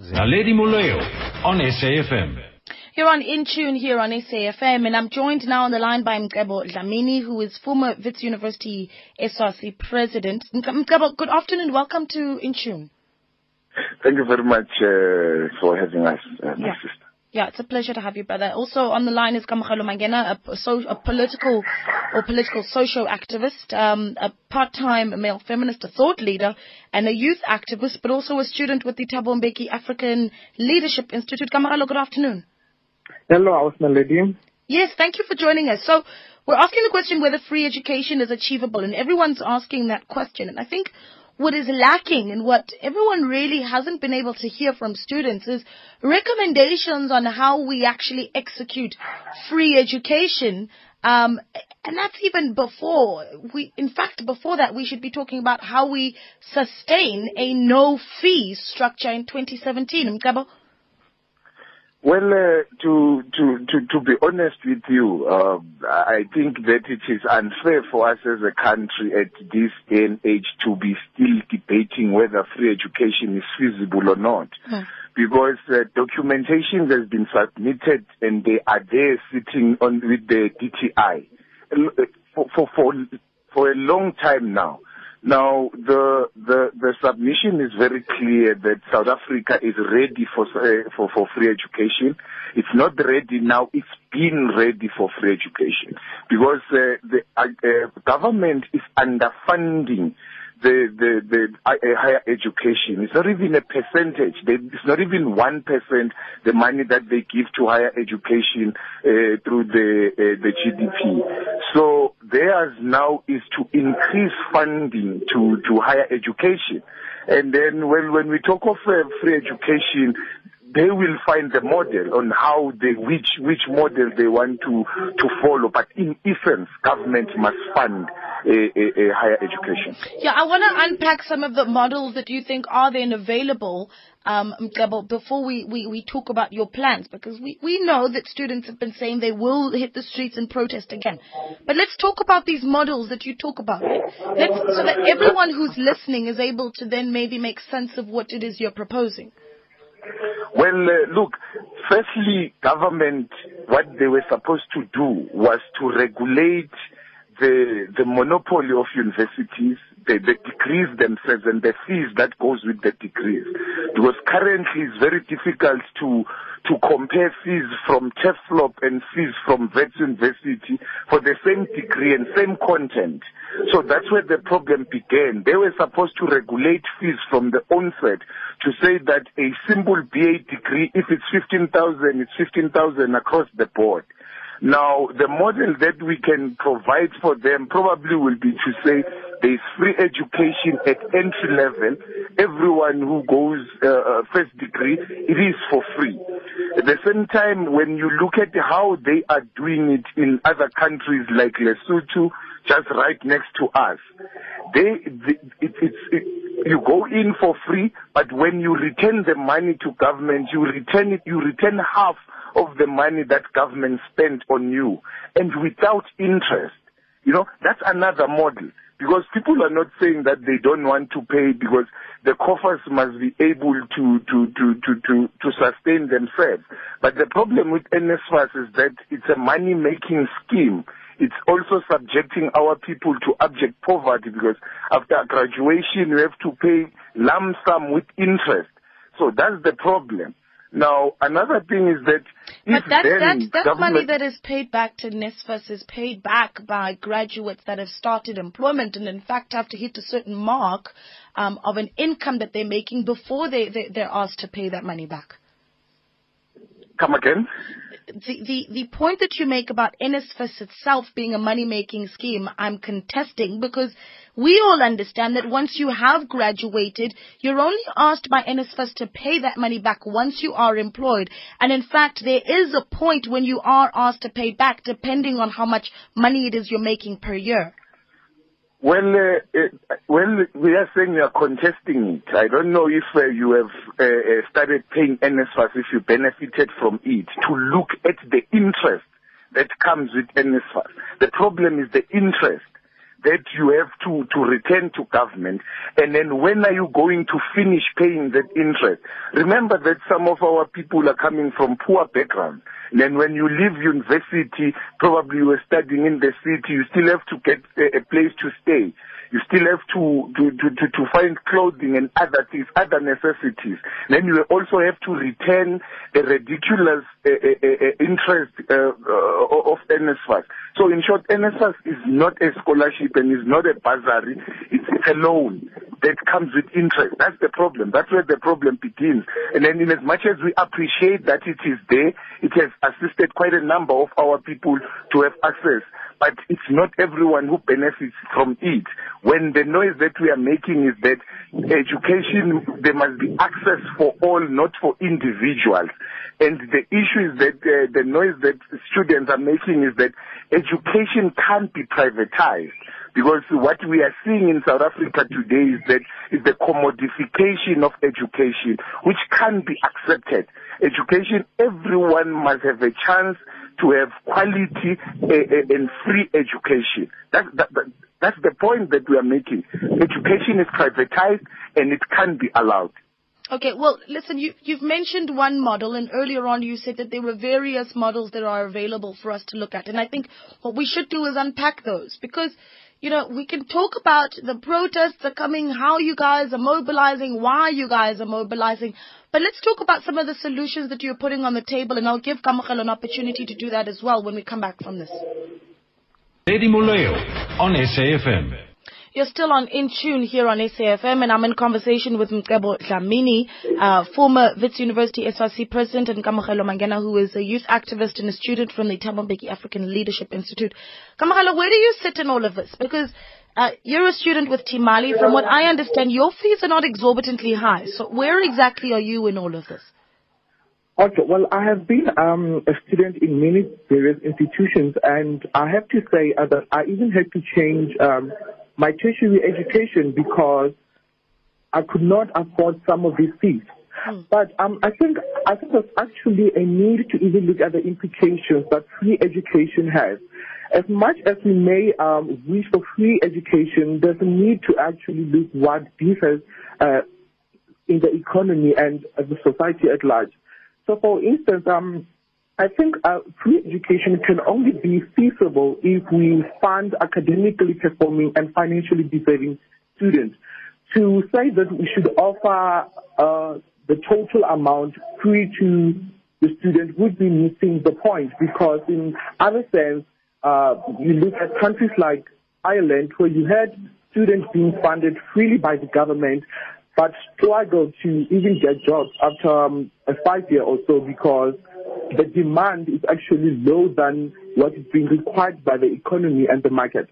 Naledi Moleo on SAFM. You're on In Tune here on SAFM, and I'm joined now on the line by Mcebo Dlamini, who is former Wits University SRC president. Mcebo, good afternoon. Welcome to In Tune. Thank you very much uh, for having us, uh, my Yeah. Yeah, it's a pleasure to have you, brother. Also on the line is Kamogelo Mangena, a, so, a political or political social activist, um, a part-time male feminist, a thought leader, and a youth activist, but also a student with the Thabo Mbeki African Leadership Institute. Kamogelo, good afternoon. Hello, I was Melody. Yes, thank you for joining us. So we're asking the question whether free education is achievable, and everyone's asking that question. And I think what is lacking and what everyone really hasn't been able to hear from students is recommendations on how we actually execute free education. Um, and that's even before we, in fact, before that, we should be talking about how we sustain a no fee structure in 2017. Mcebo? Well, uh, to, to, to, to be honest with you, uh, I think that it is unfair for us as a country at this day and age to be still debating whether free education is feasible or not. Because uh, documentation has been submitted and they are there sitting on with the DTI uh, for, for, for, for a long time now. Now, the, the, the submission is very clear that South Africa is ready for, uh, for, for free education. It's not ready now, it's been ready for free education. Because uh, the uh, uh, government is underfunding the, the, the uh, higher education. It's not even a percentage. They, it's not even 1% the money that they give to higher education uh, through the, uh, the GDP. Theirs now is to increase funding to, to higher education. And then when, when we talk of uh, free education, they will find the model on how they which which model they want to to follow. But in essence, government must fund a, a, a higher education. Yeah, I want to unpack some of the models that you think are then available, um, before we, we, we talk about your plans, because we, we know that students have been saying they will hit the streets and protest again. But let's talk about these models that you talk about, let's, so that everyone who's listening is able to then maybe make sense of what it is you're proposing. Well, uh, look, firstly, government, what they were supposed to do was to regulate the the monopoly of universities, the, the degrees themselves, and the fees that goes with the degrees. Because currently it's very difficult to to compare fees from TEFLOP and fees from Wits University for the same degree and same content. So that's where the problem began. They were supposed to regulate fees from the onset to say that a simple BA degree, if it's 15,000, it's 15,000 across the board. Now, the model that we can provide for them probably will be to say there's free education at entry level. Everyone who goes uh, first degree, it is for free. At the same time, when you look at how they are doing it in other countries like Lesotho, just right next to us, they, they it, it's, it, you go in for free, but when you return the money to government, you return it, you return half of the money that government spent on you and without interest. You know, that's another model because people are not saying that they don't want to pay because the coffers must be able to, to, to, to, to, to sustain themselves. But the problem with NSFAS is that it's a money making scheme. It's also subjecting our people to abject poverty because after graduation you have to pay lump sum with interest. So that's the problem. Now, another thing is that But that, that, that money that is paid back to NSFAS is paid back by graduates that have started employment and in fact have to hit a certain mark um, of an income that they're making before they, they, they're asked to pay that money back. come again. The, the, the point that you make about NSFAS itself being a money-making scheme, I'm contesting because we all understand that once you have graduated, you're only asked by NSFAS to pay that money back once you are employed. And in fact, there is a point when you are asked to pay back depending on how much money it is you're making per year. Well, uh, uh, well, we are saying we are contesting it. I don't know if uh, you have uh, uh, started paying NSFAS, if you benefited from it, to look at the interest that comes with NSFAS. The problem is the interest. That you have to, to return to government? And then when are you going to finish paying that interest? Remember that some of our people are coming from poor backgrounds. Then when you leave university, probably you were studying in the city, you still have to get a, a place to stay. You still have to, to, to, to, find clothing and other things, other necessities. Then you also have to return a ridiculous uh, uh, interest uh, uh, of NSFAS. So in short, NSFAS is not a scholarship and is not a bursary. It's, it's a loan that comes with interest. That's the problem. That's where the problem begins. And then in as much as we appreciate that it is there, it has assisted quite a number of our people to have access. But it's not everyone who benefits from it. When the noise that we are making is that education, there must be access for all, not for individuals. And the issue is that uh, the noise that students are making is that education can't be privatized because what we are seeing in South Africa today is that is the commodification of education, which can't be accepted. Education, everyone must have a chance to have quality uh, uh, and free education. That, that, that, that's the point that we are making. Education is privatized and it can't be allowed. Okay, well, listen, you, you've mentioned one model, and earlier on you said that there were various models that are available for us to look at. And I think what we should do is unpack those because you know, we can talk about the protests are coming, how you guys are mobilizing, why you guys are mobilizing. But let's talk about some of the solutions that you're putting on the table, and I'll give Kamogelo an opportunity to do that as well when we come back from this. Lady Moleo on SAFM. You're still on In Tune here on SAFM, and I'm in conversation with Mcebo Dlamini, uh, former Wits University SRC president, and Kamogelo Mangena, who is a youth activist and a student from the Thabo Mbeki African Leadership Institute. Kamogelo, where do you sit in all of this? Because uh, you're a student with TMALI. From what I understand, your fees are not exorbitantly high. So where exactly are you in all of this? Okay, well, I have been um, a student in many various institutions, and I have to say uh, that I even had to change um, my tertiary education because I could not afford some of these fees. Mm. But um, I think I think there's actually a need to even look at the implications that free education has. As much as we may um, wish for free education, there's a need to actually look what this has uh, in the economy and the society at large. So, for instance, um, I think uh, free education can only be feasible if we fund academically performing and financially deserving students. To say that we should offer uh, the total amount free to the student would be missing the point because in other sense, uh, you look at countries like Ireland where you had students being funded freely by the government but struggle to even get jobs after um, a five year or so because the demand is actually lower than what is being required by the economy and the market.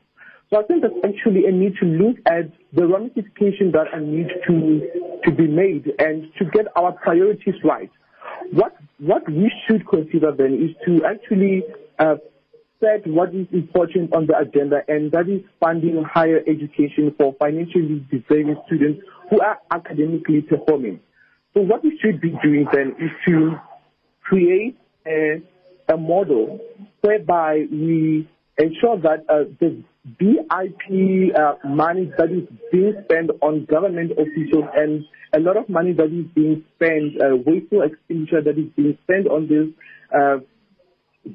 So I think there's actually a need to look at the ramifications that are need to to be made and to get our priorities right. What what we should consider then is to actually uh, what is important on the agenda, and that is funding higher education for financially deserving students who are academically performing. So what we should be doing then is to create a, a model whereby we ensure that uh, the BIP uh, money that is being spent on government officials and a lot of money that is being spent, uh, wasteful expenditure that is being spent on these uh,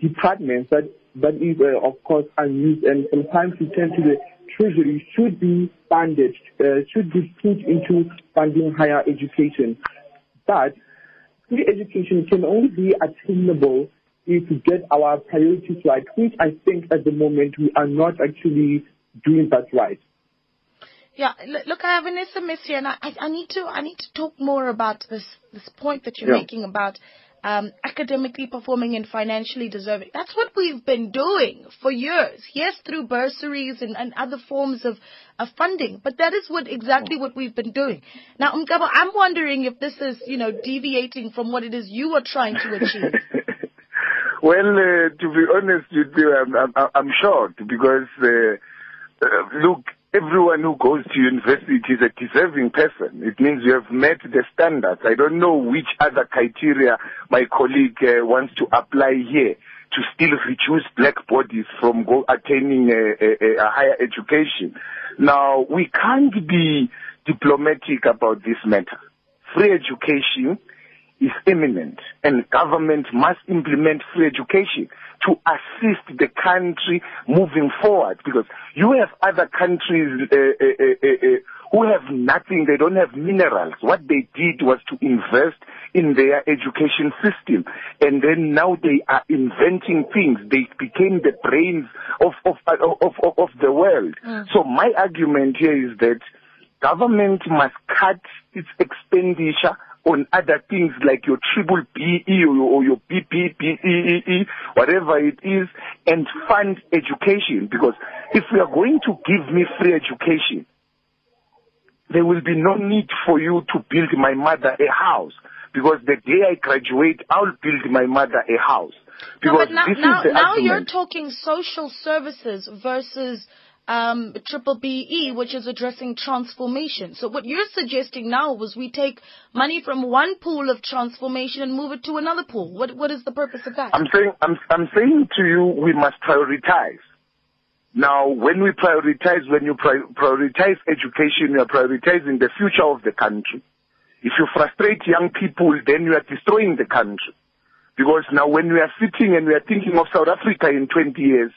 departments that, that is, uh, of course, unused and sometimes return to the treasury should be funded, uh, should be put into funding higher education. But free education can only be attainable if we get our priorities right, which I think at the moment we are not actually doing that right. Yeah, look, I have an SMS here, and I, I need to I need to talk more about this this point that you're yeah. making about um, academically performing and financially deserving. That's what we've been doing for years. Yes, through bursaries and, and other forms of, of funding, but that is what exactly what we've been doing. Now, Mcebo, I'm wondering if this is, you know, deviating from what it is you are trying to achieve. well, uh, to be honest with you, I'm, I'm, I'm shocked because, uh, uh, look, everyone who goes to university is a deserving person. It means you have met the standards. I don't know which other criteria my colleague uh, wants to apply here. to still reduce black bodies from go attaining a, a, a higher education. Now, we can't be diplomatic about this matter. Free education is imminent and government must implement free education to assist the country moving forward because you have other countries uh, uh, uh, uh, who have nothing, they don't have minerals. What they did was to invest in their education system and then now they are inventing things. They became the brains of, of, of, of, of the world. Mm. So my argument here is that government must cut its expenditure on other things like your triple BE or your BPPEE, whatever it is, and fund education. Because if we are going to give me free education, there will be no need for you to build my mother a house. Because the day I graduate, I'll build my mother a house. Because no, but now, now, now you're talking social services versus um, triple BE, which is addressing transformation. So what you're suggesting now was we take money from one pool of transformation and move it to another pool. What what is the purpose of that? I'm saying I'm I'm saying to you we must prioritize. Now, when we prioritize, when you prioritize education, you are prioritizing the future of the country. If you frustrate young people, then you are destroying the country. Because now when we are sitting and we are thinking of South Africa in 20 years,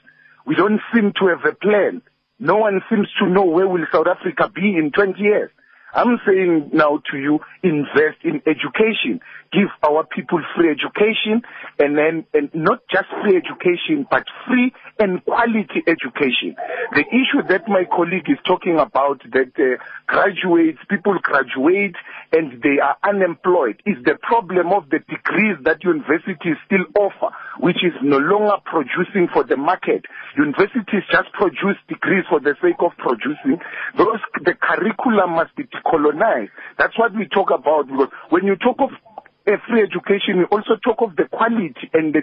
we don't seem to have a plan. No one seems to know where will South Africa be in 20 years. I'm saying now to you, invest in education. Give our people free education and then, and not just free education, but free and quality education. The issue that my colleague is talking about that uh, graduates, people graduate and they are unemployed is the problem of the degrees that universities still offer, which is no longer producing for the market. Universities just produce degrees for the sake of producing. Those, the curriculum must be decolonized. That's what we talk about because when you talk of free education, we also talk of the quality and the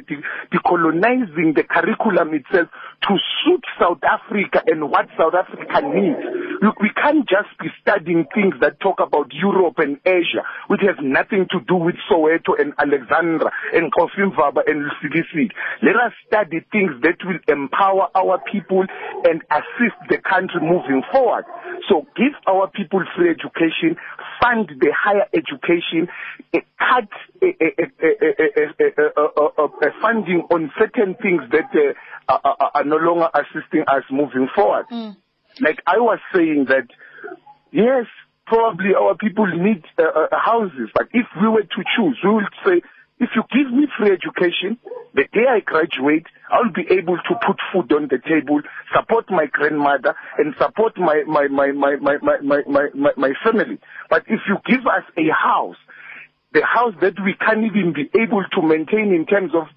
decolonizing the curriculum itself to suit South Africa and what South Africa needs. Look, we can't just be studying things that talk about Europe and Asia, which has nothing to do with Soweto and Alexandra and Cofimvaba and Lusikisiki. Let us study things that will empower our people and assist the country moving forward. So give our people free education, fund the higher education, cut funding on certain things that uh, are, are no longer assisting us moving forward. Mm. Like I was saying that, yes, probably our people need uh, uh, houses, but if we were to choose, we would say, if you give me free education, the day I graduate, I'll be able to put food on the table, support my grandmother, and support my, my, my, my, my, my, my, my, my family. But if you give us a house, the house that we can't even be able to maintain in terms of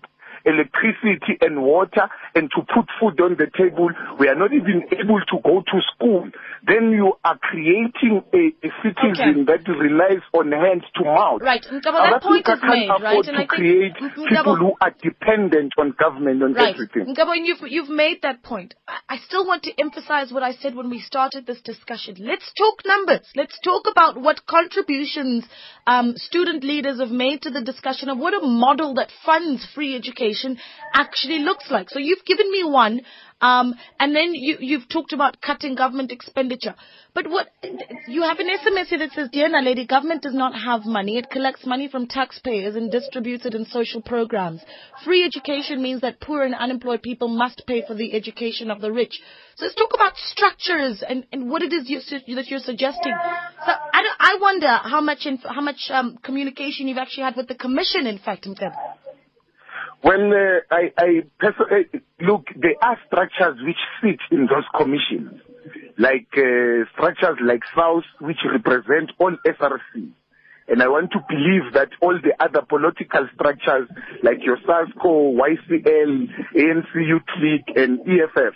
electricity and water and to put food on the table. We are not even able to go to school. Then you are creating a, a citizen okay. that relies on hand to mouth. Right. Mcebo, that point is made, right? And to I create think, people who are dependent on government and right. everything. You've, you've made that point. I still want to emphasize what I said when we started this discussion. Let's talk numbers. Let's talk about what contributions um, student leaders have made to the discussion of what a model that funds free education actually looks like. So you've given me one, um, and then you, you've talked about cutting government expenditure. But what you have an SMS here that says, "Dear lady, government does not have money. It collects money from taxpayers and distributes it in social programs. Free education means that poor and unemployed people must pay for the education of the rich." So let's talk about structures and, and what it is you, that you're suggesting. So I, I wonder how much inf- how much um, communication you've actually had with the commission, in fact, Mthembu. When uh, I, I uh, look, there are structures which sit in those commissions, like uh, structures like South, which represent all SRC. And I want to believe that all the other political structures, like your SASCO, YCL, ANC Youth League, and EFF,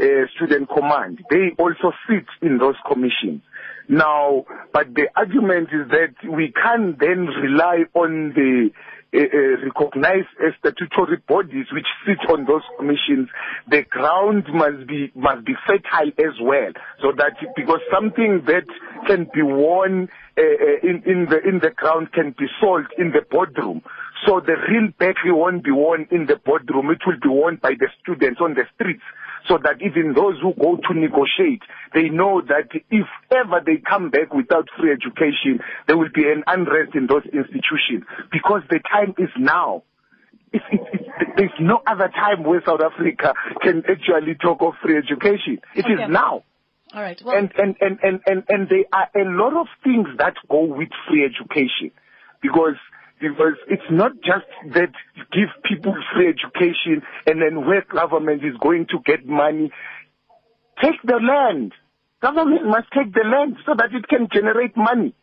uh, Student Command, they also sit in those commissions. Now, but the argument is that we can't then rely on the recognized as statutory bodies which sit on those commissions, the ground must be must be fertile as well, so that because something that can be worn uh, uh, in in the in the ground can be sold in the boardroom. So the real battery won't be worn in the boardroom. It will be worn by the students on the streets so that even those who go to negotiate, they know that if ever they come back without free education, there will be an unrest in those institutions because the time is now. It's, it's, it's, there's no other time where South Africa can actually talk of free education. It Okay. is now. All right. Well, And, and, and, and, and, and there are a lot of things that go with free education because because it's not just that you give people free education and then where government is going to get money. Take the land. Government must take the land so that it can generate money.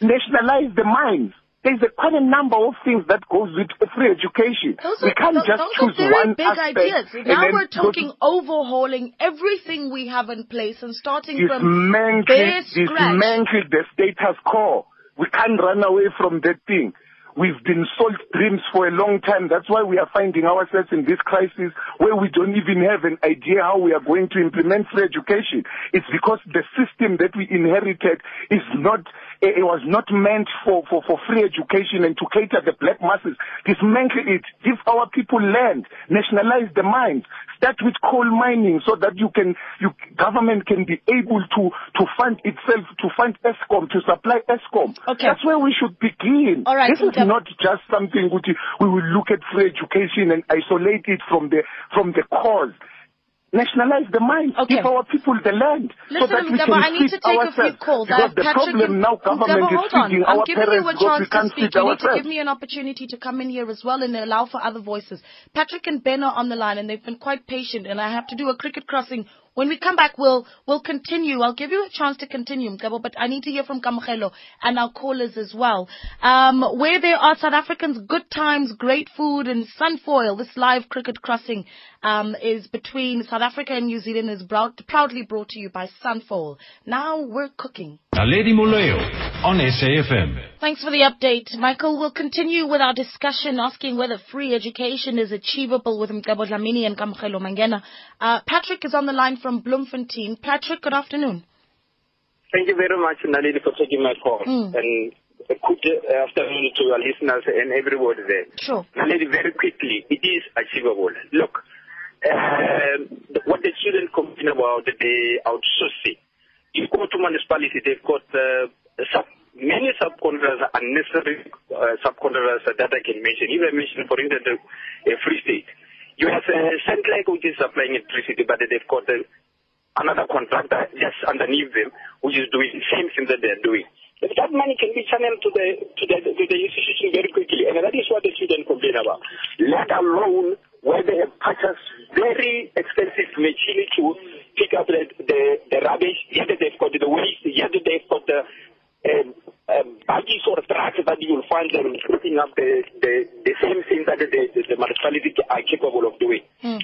Nationalize the mines. There's a, quite a number of things that goes with free education. those we can't tho- just those choose one big aspect ideas. Now we're talking overhauling everything we have in place and starting from dismantle, bare scratch. dismantle the status quo. We can't run away from that thing. We've been sold dreams for a long time. That's why we are finding ourselves in this crisis where we don't even have an idea how we are going to implement free education. It's because the system that we inherited is not, eh, it was not meant for, for, for free education and to cater the black masses. Dismantle it. Give our people land. Nationalize the mines. Start with coal mining so that you can, you, government can be able to, to fund itself, to fund Eskom, to supply Eskom. Okay. That's where we should begin. All right, This is Mthembu. Not just something which we will look at free education and isolate it from the, from the cause. Nationalize the mines. Okay. Give our people the land so Listen, that we Mthembu, can I need to take a few calls. Because uh, the Patrick problem now government is hold on. feeding I'm our giving you a chance to speak. You need to give me an opportunity to come in here as well and allow for other voices. Patrick and Ben are on the line and they've been quite patient and I have to do a cricket crossing. When we come back, we'll, we'll continue. I'll give you a chance to continue, Mthembu, but I need to hear from Kamogelo and our callers as well. Um, where there are South Africans, good times, great food and sunfoil. This live cricket crossing, um, is between South Africa and New Zealand is proud, proudly brought to you by Sunfoil. Now we're cooking. Naledi Moleo on SAFM. Thanks for the update. Michael, we'll continue with our discussion asking whether free education is achievable with Mcebo Dlamini and Kamogelo Mangena. Uh, Patrick is on the line from Bloemfontein. Patrick, good afternoon. Thank you very much, Naledi, for taking my call. Mm. And a good uh, afternoon to our listeners and everybody there. Sure. Naledi, very quickly, it is achievable. Look, the- what the students complain about, they the outsourcing. Go to municipality, they've got uh, sub, many subcontractors, unnecessary uh, subcontractors that I can mention. I mention, for instance, a, a free state, you have uh, Centlec which is supplying electricity, but they've got uh, another contractor just underneath them which is doing the same thing that they're doing. If that money can be channeled to the to the to the institution very quickly, and that is what the students complain about. Let alone where they have purchased very expensive machinery to pick up the the, the rubbish, yet they've got the waste, yet they've got the um, um, buggies or trucks that you will find them picking up the, the, the same thing that the, the, the municipality are capable of doing. Mm.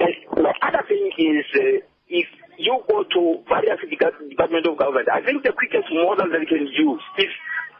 And the other thing is, uh, if you go to various dega- department of government, I think the quickest model that you can use is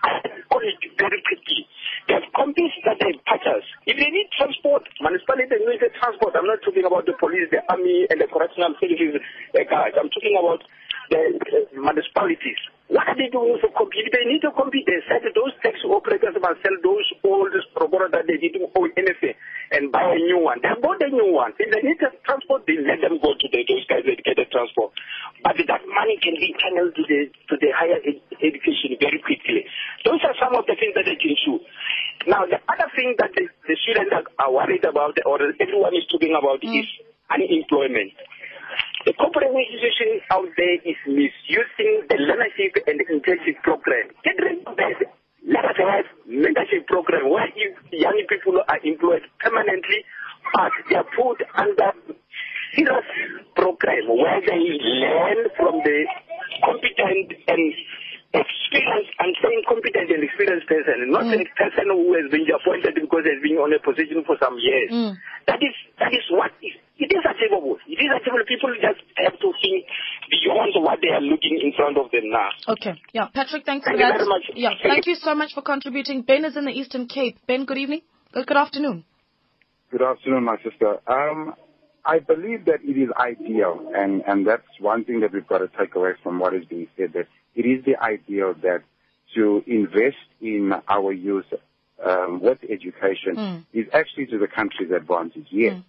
on very quickly. They have companies that they purchase. If they need transport, municipality needs the transport. I'm not talking about the police, the army, and the correctional services uh, guys. I'm talking about the uh, municipalities. What are they doing for compete? They need to compete. They said those taxi operators must sell those old robots that they didn't own anything and buy a new one. They bought a new one. If they need transport, they let them go to the, those guys that get the transport. But that money can be channeled to the to the higher ed- education very quickly. Those are some of the things that they can do. Now, the other thing that the, the students are, are worried about, or everyone is talking about, mm. is unemployment. The corporate institution out there is misusing the learnership and internship program. Get rid of that. Let us have mentorship program where young people are employed permanently, but they are put under serious program where they learn from the competent and experienced, I'm saying competent and experienced person, not a person who has been appointed because he has been on a position for some years. Mm. That is that is what is is achievable. It is achievable. People just have to think beyond what they are looking in front of them now. Okay. Yeah. Patrick, thanks Thank for you that. very much. Yeah. Thank Thank you so much for contributing. Ben is in the Eastern Cape. Ben, good evening. Good, good afternoon. Good afternoon, my sister. Um, I believe that it is ideal, and, and that's one thing that we've got to take away from what is being said, that it is the ideal that to invest in our youth, um, with education Mm. is actually to the country's advantage, yes.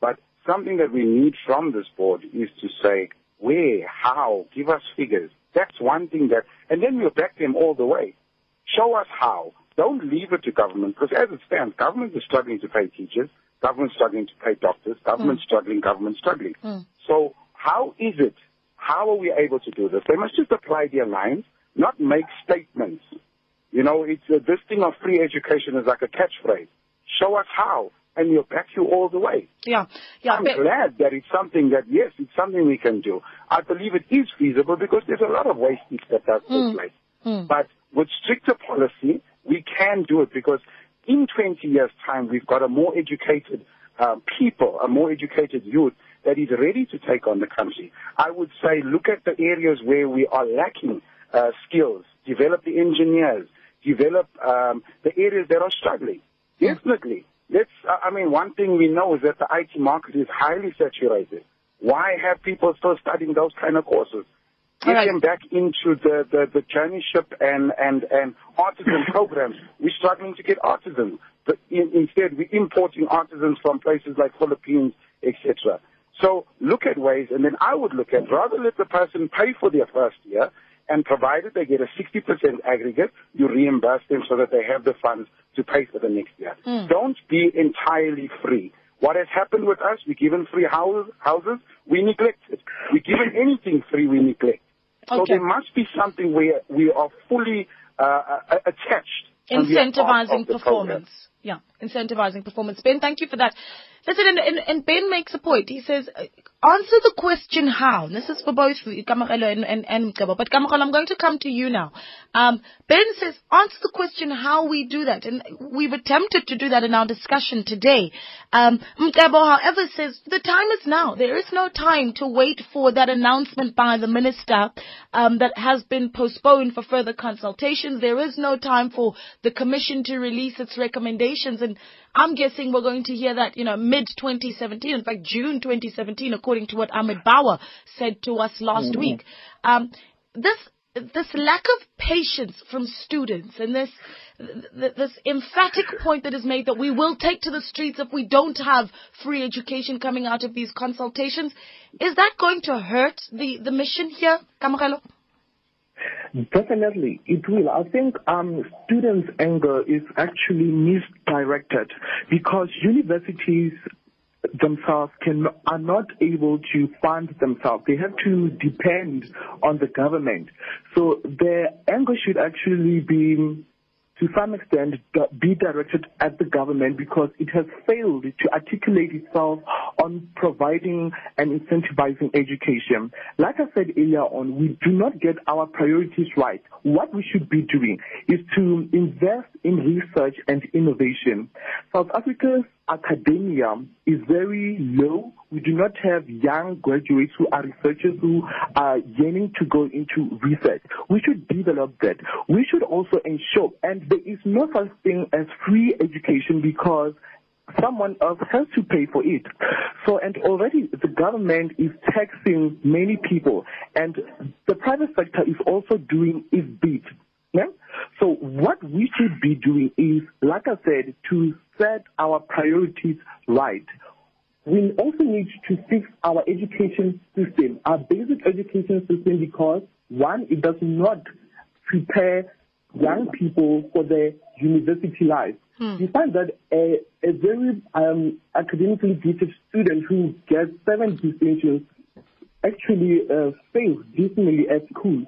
But something that we need from this board is to say where, how, give us figures. That's one thing that, and then we'll back them all the way. Show us how. Don't leave it to government because as it stands, government is struggling to pay teachers, government struggling to pay doctors, government struggling, government struggling. So how is it? How are we able to do this? They must just apply their lines, not make statements. You know, it's uh, this thing of free education is like a catchphrase. Show us how, and we'll back you all the way. Yeah, yeah. I'm but- glad that it's something that, yes, it's something we can do. I believe it is feasible because there's a lot of wastage that does Hmm. take place. But with stricter policy, we can do it because in 20 years' time, we've got a more educated uh, people, a more educated youth that is ready to take on the country. I would say look at the areas where we are lacking uh, skills, develop the engineers, develop um, the areas that are struggling. Definitely. Let's, I mean, one thing we know is that the IT market is highly saturated. Why have people still studying those kind of courses? Get right. them back into the, the, the journeyship and, and, and artisan programs. We're struggling to get artisans. But in, instead, we're importing artisans from places like Philippines, etc. So look at ways, and then I would look at rather let the person pay for their first year, and provided they get a 60% aggregate, you reimburse them so that they have the funds to pay for the next year. Don't be entirely free. What has happened with us, we're given free houses, houses we neglect it. We're given anything free, we neglect. So there must be something where we are fully uh, uh, attached. and we are part incentivizing the program. performance. Yeah, incentivizing performance. Ben, thank you for that. Listen, and, and, and Ben makes a point. He says, uh, answer the question how. This is for both of and, and, and Mcebo. But Kamogelo, I'm going to come to you now. Um, ben says, answer the question how we do that. And we've attempted to do that in our discussion today. Um, Mcebo, however, says, the time is now. There is no time to wait for that announcement by the minister um, that has been postponed for further consultations. There is no time for the commission to release its recommendations. And I'm guessing we're going to hear that, you know, mid 2017, in fact, June 2017, according to what Ahmed Bawa said to us last week. Um, this this lack of patience from students and this this emphatic point that is made that we will take to the streets if we don't have free education coming out of these consultations, is that going to hurt the, the mission here, Kamogelo? Definitely, it will. I think um, students' anger is actually misdirected because universities themselves can are not able to fund themselves. They have to depend on the government. So their anger should actually be to some extent be directed at the government because it has failed to articulate itself on providing and incentivizing education. Like I said earlier on, we do not get our priorities right. What we should be doing is to invest in research and innovation. South Africa's academia is very low. We do not have young graduates who are researchers who are yearning to go into research. We should develop that. We should also ensure, and there is no such thing as free education because someone else has to pay for it. So, and already the government is taxing many people, and the private sector is also doing its bit. Yeah? So what we should be doing is, like I said, to set our priorities right. We also need to fix our education system, our basic education system, because one, it does not prepare young people for their university life. You find that a, a very um, academically gifted student who gets seven distinctions actually uh, fails dismally at school.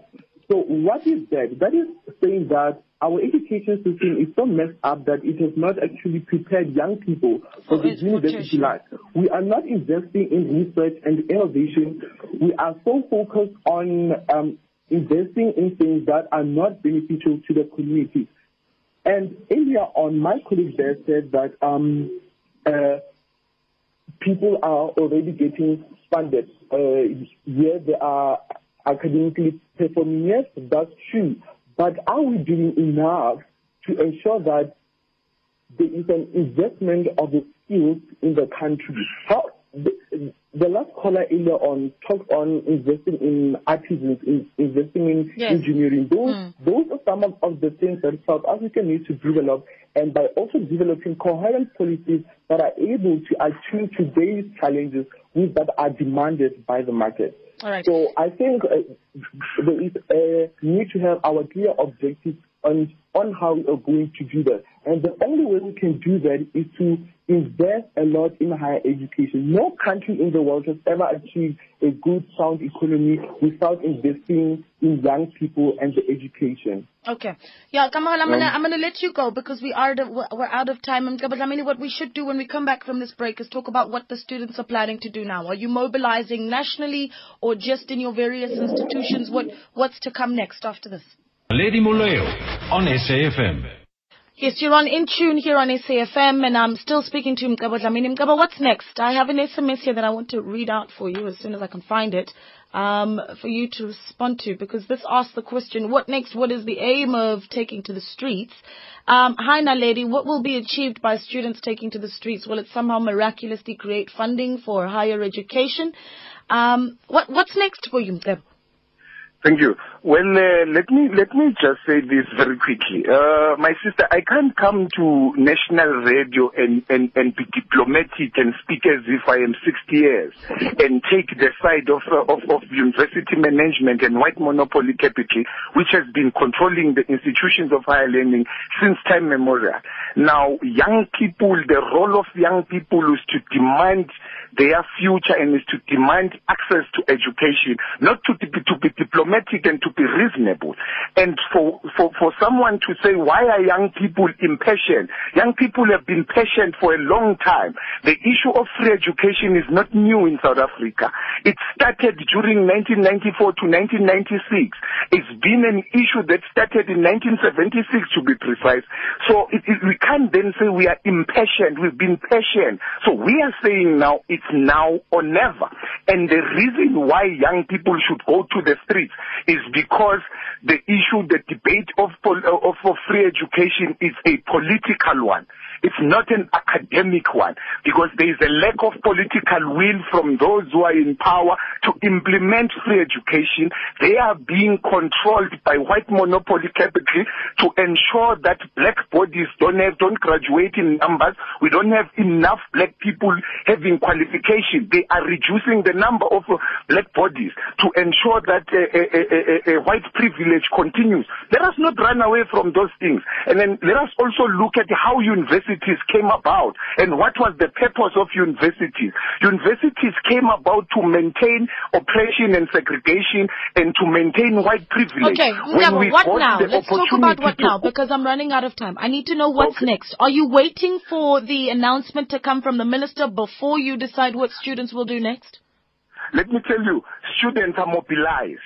So what is that? That is saying that our education system is so messed up that it has not actually prepared young people for For the university life. We are not investing in research and innovation. We are so focused on um, investing in things that are not beneficial to the community. And earlier on, my colleague there said that um, uh, people are already getting funded. Uh, yeah, they are academically performing. Yes, that's true. But are we doing enough to ensure that there is an investment of the skills in the country? How, last caller earlier on talked on investing in artisans, in, investing in Yes. engineering. Those Mm. those are some of, of the things that South Africa needs to develop, and by also developing coherent policies that are able to attune today's challenges with, that are demanded by the market. All right. So I think uh, there is a need to have our clear objectives on on how we are going to do that. And the only way we can do that is to invest a lot in higher education. No country in the world has ever achieved a good, sound economy without investing in young people and the education. Okay. Yeah, Kamal, I'm gonna um, I'm gonna let you go because we are we're out of time. But I mean, what we should do when we come back from this break is talk about what the students are planning to do now. Are you mobilizing nationally or just in your various institutions? What what's to come next after this? Lady Moleo on SAFM. Yes, you're on in tune here on SAFM, and I'm still speaking to Mcebo Dlamini. Mcebo, what's next? I have an SMS here that I want to read out for you as soon as I can find it, um, for you to respond to, because this asks the question, what next? What is the aim of taking to the streets? Um, hi, Naledi, what will be achieved by students taking to the streets? Will it somehow miraculously create funding for higher education? Um, what, what's next for you? Thank you. Well, uh, let me let me just say this very quickly. Uh, my sister, I can't come to national radio and, and, and be diplomatic and speak as if I am 60 years and take the side of, uh, of, of university management and white monopoly capital, which has been controlling the institutions of higher learning since time memorial. Now, young people, the role of young people is to demand their future and is to demand access to education, not to, to be diplomatic and to be reasonable. And for, for, for someone to say, why are young people impatient? Young people have been patient for a long time. The issue of free education is not new in South Africa. It started during 1994 to 1996. It's been an issue that started in 1976 to be precise. So it, it, we can't then say we are impatient. We've been patient. So we are saying now it's now or never. And the reason why young people should go to the streets is because the issue, the debate of, of, of free education is a political one. It's not an academic one because there is a lack of political will from those who are in power to implement free education. They are being controlled by white monopoly capital to ensure that black bodies don't have, don't graduate in numbers. We don't have enough black people having qualification. They are reducing the number of black bodies to ensure that uh, white privilege continues. Let us not run away from those things. And then let us also look at how universities came about and what was the purpose of universities. Universities came about to maintain oppression and segregation and to maintain white privilege. Okay, we what now? Let's talk about what now because I'm running out of time. I need to know what's Okay. next. Are you waiting for the announcement to come from the minister before you decide what students will do next? Let me tell you, students are mobilized.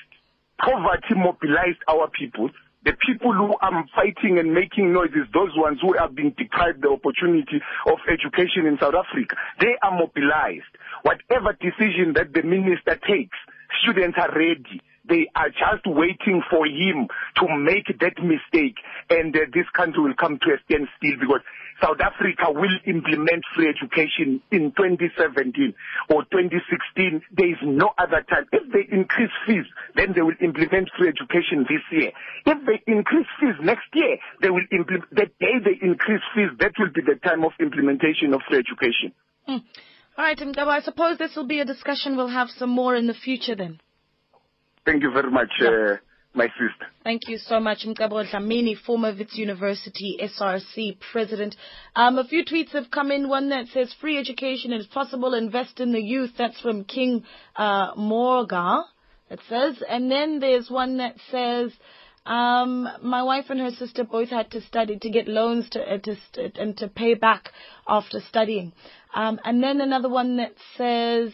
Poverty mobilized our people. The people who are fighting and making noises, those ones who have been deprived the opportunity of education in South Africa, they are mobilized. Whatever decision that the minister takes, students are ready. They are just waiting for him to make that mistake and uh, this country will come to a standstill because South Africa will implement free education in 2017 or 2016. There is no other time. If they increase fees, then they will implement free education this year. If they increase fees next year, they will implement, the day they increase fees, that will be the time of implementation of free education. Hmm. All right, Mcebo, I suppose this will be a discussion we'll have some more in the future then. Thank you very much, uh, my sister. Thank you so much, Mcebo Dlamini, former Wits University SRC president. Um, a few tweets have come in. One that says free education is possible. Invest in the youth. That's from King uh, Morga. It says, and then there's one that says. Um, my wife and her sister both had to study to get loans to, uh, to st- and to pay back after studying. Um, and then another one that says,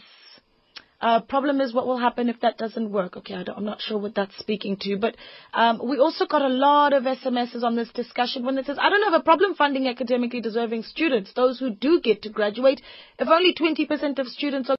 uh, problem is what will happen if that doesn't work. Okay, I am not sure what that's speaking to, but um, we also got a lot of SMSs on this discussion when it says, I don't have a problem funding academically deserving students, those who do get to graduate. If only 20% of students are